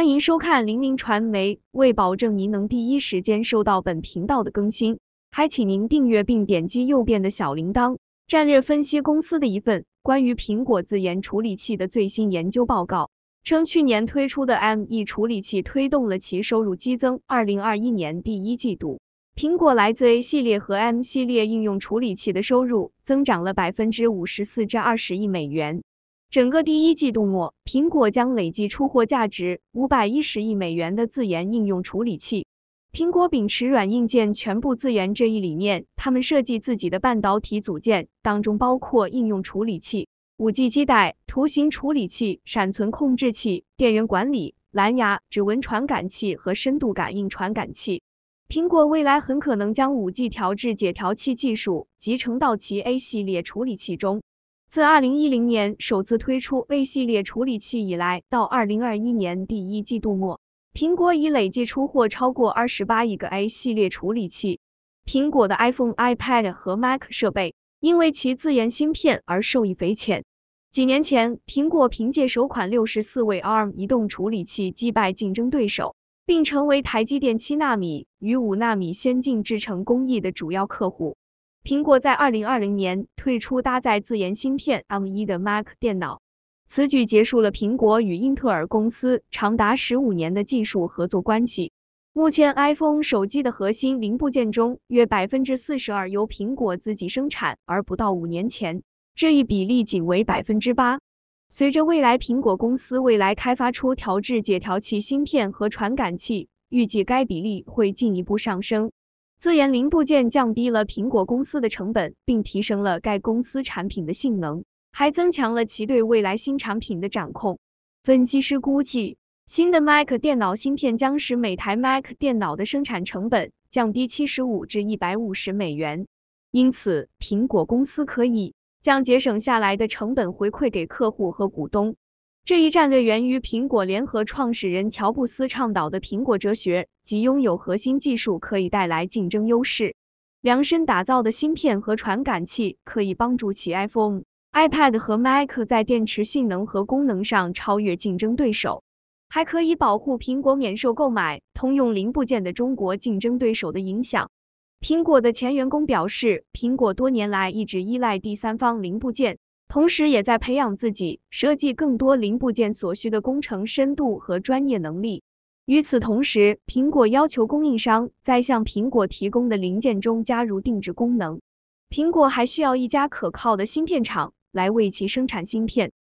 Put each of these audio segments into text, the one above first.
欢迎收看零零传媒。为保证您能第一时间收到本频道的更新，还请您订阅并点击右边的小铃铛。战略分析公司的一份关于苹果自研处理器的最新研究报告称，去年推出的 M1 处理器推动了其收入激增。二零二一年第一季度，苹果来自 A 系列和 M 系列应用处理器的收入增长了百分之五十四至二十亿美元。整个第一季度末，苹果将累计出货价值五百一十亿美元的自研应用处理器。苹果秉持软硬件全部自研这一理念，他们设计自己的半导体组件，当中包括应用处理器、五 G 基带、图形处理器、闪存控制器、电源管理、蓝牙、指纹传感器和深度感应传感器。苹果未来很可能将五 G 调制解调器技术集成到其 A 系列处理器中。自二零一零年首次推出 A 系列处理器以来，到二零二一年第一季度末，苹果已累计出货超过二十八亿个 A 系列处理器。苹果的 iPhone、iPad 和 Mac 设备因为其自研芯片而受益匪浅。几年前，苹果凭借首款六十四位 ARM 移动处理器击败竞争对手，并成为台积电七纳米与五纳米先进制程工艺的主要客户。苹果在二零二零年推出搭载自研芯片 M1 的 Mac 电脑，此举结束了苹果与英特尔公司长达十五年的技术合作关系。目前 iPhone 手机的核心零部件中，约百分之四十二由苹果自己生产，而不到五年前，这一比例仅为百分之八。随着未来苹果公司未来开发出调制解调器芯片和传感器，预计该比例会进一步上升。自研零部件降低了苹果公司的成本，并提升了该公司产品的性能，还增强了其对未来新产品的掌控。分析师估计，新的 Mac 电脑芯片将使每台 Mac 电脑的生产成本降低七十五至一百五十美元，因此苹果公司可以将节省下来的成本回馈给客户和股东。这一战略源于苹果联合创始人乔布斯倡导的苹果哲学，即拥有核心技术可以带来竞争优势。量身打造的芯片和传感器可以帮助其 iPhone、iPad 和 Mac 在电池性能和功能上超越竞争对手，还可以保护苹果免受购买通用零部件的中国竞争对手的影响。苹果的前员工表示，苹果多年来一直依赖第三方零部件。同时也在培养自己设计更多零部件所需的工程深度和专业能力。与此同时，苹果要求供应商在向苹果提供的零件中加入定制功能。苹果还需要一家可靠的芯片厂来为其生产芯片。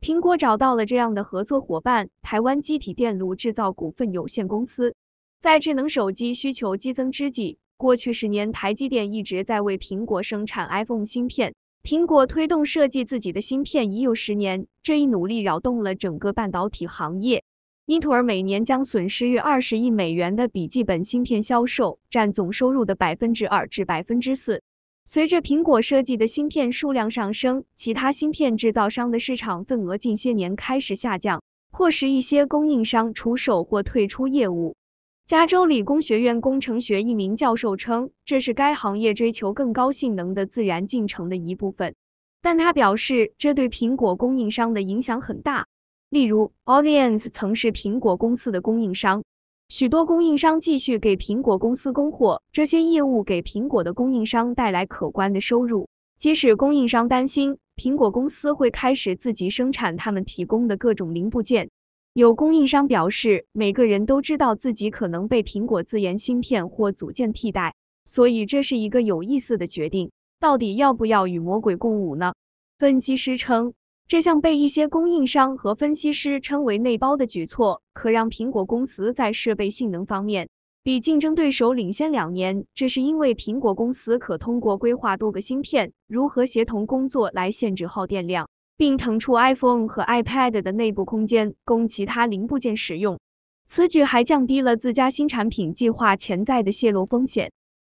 苹果找到了这样的合作伙伴——台湾机体电路制造股份有限公司。在智能手机需求激增之际，过去十年台积电一直在为苹果生产 iPhone 芯片。苹果推动设计自己的芯片已有十年，这一努力扰动了整个半导体行业。英特尔每年将损失约二十亿美元的笔记本芯片销售，占总收入的百分之二至百分之四。随着苹果设计的芯片数量上升，其他芯片制造商的市场份额近些年开始下降，迫使一些供应商出售或退出业务。加州理工学院工程学一名教授称，这是该行业追求更高性能的自然进程的一部分。但他表示，这对苹果供应商的影响很大。例如，Audience 曾是苹果公司的供应商，许多供应商继续给苹果公司供货，这些业务给苹果的供应商带来可观的收入。即使供应商担心苹果公司会开始自己生产他们提供的各种零部件。有供应商表示，每个人都知道自己可能被苹果自研芯片或组件替代，所以这是一个有意思的决定。到底要不要与魔鬼共舞呢？分析师称，这项被一些供应商和分析师称为“内包”的举措，可让苹果公司在设备性能方面比竞争对手领先两年。这是因为苹果公司可通过规划多个芯片如何协同工作来限制耗电量。并腾出 iPhone 和 iPad 的内部空间供其他零部件使用，此举还降低了自家新产品计划潜在的泄露风险。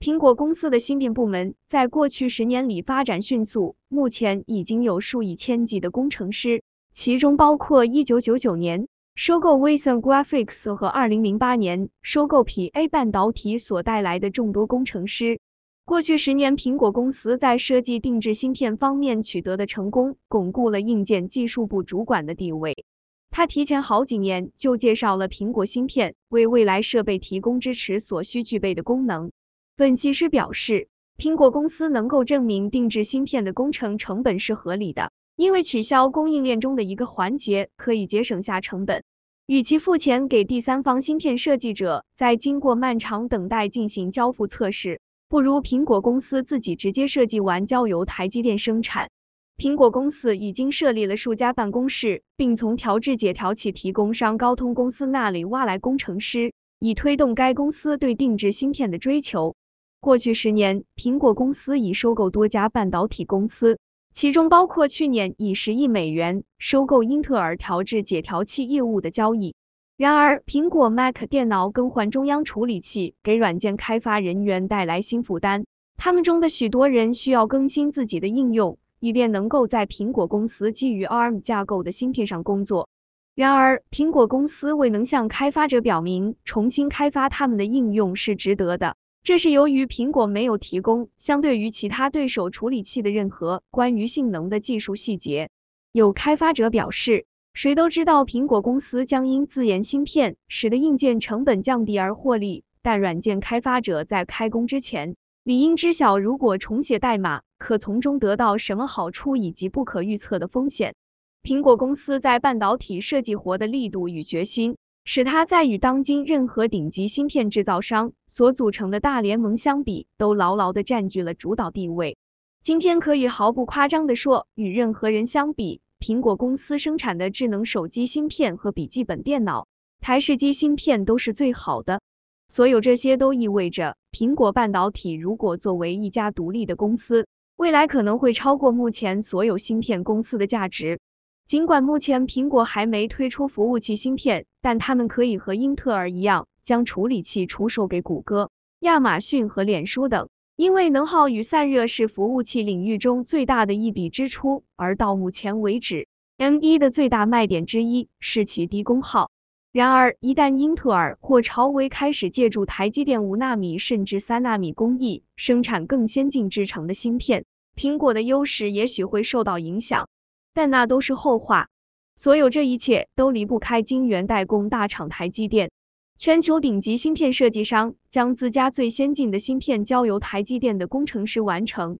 苹果公司的芯片部门在过去十年里发展迅速，目前已经有数以千计的工程师，其中包括1999年收购 Vision Graphics 和2008年收购 PA 半导体所带来的众多工程师。过去十年，苹果公司在设计定制芯片方面取得的成功，巩固了硬件技术部主管的地位。他提前好几年就介绍了苹果芯片为未来设备提供支持所需具备的功能。分析师表示，苹果公司能够证明定制芯片的工程成本是合理的，因为取消供应链中的一个环节可以节省下成本。与其付钱给第三方芯片设计者，在经过漫长等待进行交付测试，不如苹果公司自己直接设计完交由台积电生产。苹果公司已经设立了数家办公室，并从调制解调器提供商高通公司那里挖来工程师，以推动该公司对定制芯片的追求。过去十年，苹果公司已收购多家半导体公司，其中包括去年以十亿美元收购英特尔调制解调器业务的交易。然而，苹果 Mac 电脑更换中央处理器，给软件开发人员带来新负担，他们中的许多人需要更新自己的应用。以便能够在苹果公司基于 ARM 架构的芯片上工作。然而，苹果公司未能向开发者表明重新开发他们的应用是值得的，这是由于苹果没有提供相对于其他对手处理器的任何关于性能的技术细节。有开发者表示，谁都知道苹果公司将因自研芯片使得硬件成本降低而获利，但软件开发者在开工之前。理应知晓，如果重写代码，可从中得到什么好处，以及不可预测的风险。苹果公司在半导体设计活的力度与决心，使它在与当今任何顶级芯片制造商所组成的大联盟相比，都牢牢的占据了主导地位。今天可以毫不夸张的说，与任何人相比，苹果公司生产的智能手机芯片和笔记本电脑、台式机芯片都是最好的。所有这些都意味着，苹果半导体如果作为一家独立的公司，未来可能会超过目前所有芯片公司的价值。尽管目前苹果还没推出服务器芯片，但他们可以和英特尔一样，将处理器出售给谷歌、亚马逊和脸书等。因为能耗与散热是服务器领域中最大的一笔支出，而到目前为止，M1 的最大卖点之一是其低功耗。然而，一旦英特尔或超微开始借助台积电五纳米甚至三纳米工艺生产更先进制成的芯片，苹果的优势也许会受到影响。但那都是后话。所有这一切都离不开晶圆代工大厂台积电。全球顶级芯片设计商将自家最先进的芯片交由台积电的工程师完成，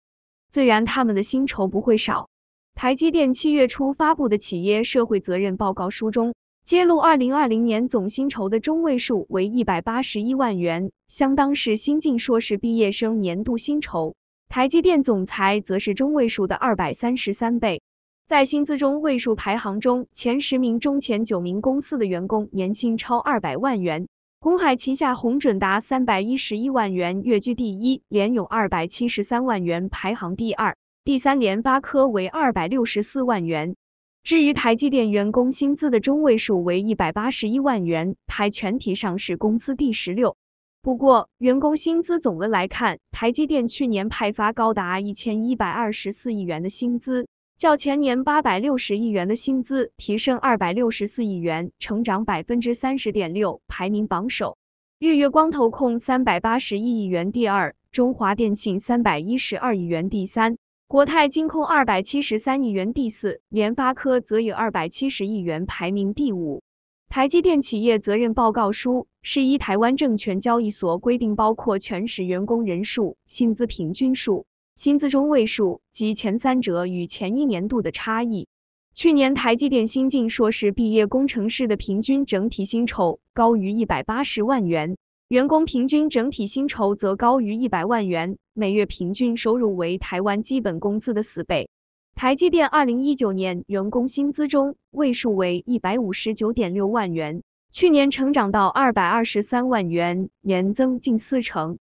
自然他们的薪酬不会少。台积电七月初发布的企业社会责任报告书中。揭露二零二零年总薪酬的中位数为一百八十一万元，相当是新晋硕士毕业生年度薪酬。台积电总裁则是中位数的二百三十三倍。在薪资中位数排行中，前十名中前九名公司的员工年薪超二百万元。红海旗下红准达三百一十一万元跃居第一，联咏二百七十三万元排行第二，第三联发科为二百六十四万元。至于台积电员工薪资的中位数为一百八十一万元，排全体上市公司第十六。不过，员工薪资总的来看，台积电去年派发高达一千一百二十四亿元的薪资，较前年八百六十亿元的薪资提升二百六十四亿元，成长百分之三十点六，排名榜首。日月光投控三百八十一亿元第二，中华电信三百一十二亿元第三。国泰金控二百七十三亿元第四，联发科则以二百七十亿元排名第五。台积电企业责任报告书是依台湾证券交易所规定，包括全时员工人数、薪资平均数、薪资中位数及前三者与前一年度的差异。去年台积电新进硕士毕业工程师的平均整体薪酬高于一百八十万元。员工平均整体薪酬则高于一百万元，每月平均收入为台湾基本工资的四倍。台积电二零一九年员工薪资中位数为一百五十九点六万元，去年成长到二百二十三万元，年增近四成。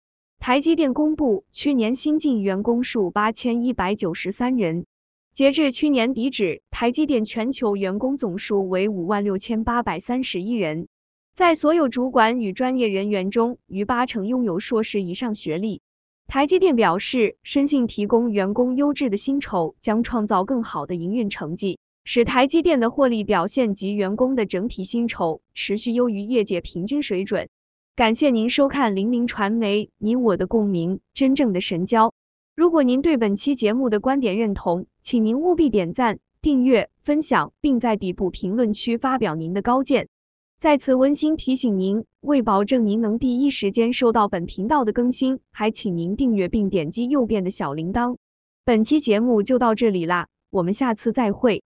台积电公布去年新进员工数八千一百九十三人，截至去年底止，台积电全球员工总数为五万六千八百三十一人。在所有主管与专业人员中，逾八成拥有硕士以上学历。台积电表示，深信提供员工优质的薪酬将创造更好的营运成绩，使台积电的获利表现及员工的整体薪酬持续优于业界平均水准。感谢您收看零零传媒，你我的共鸣，真正的神交。如果您对本期节目的观点认同，请您务必点赞、订阅。分享，并在底部评论区发表您的高见。在此温馨提醒您，为保证您能第一时间收到本频道的更新，还请您订阅并点击右边的小铃铛。本期节目就到这里啦，我们下次再会。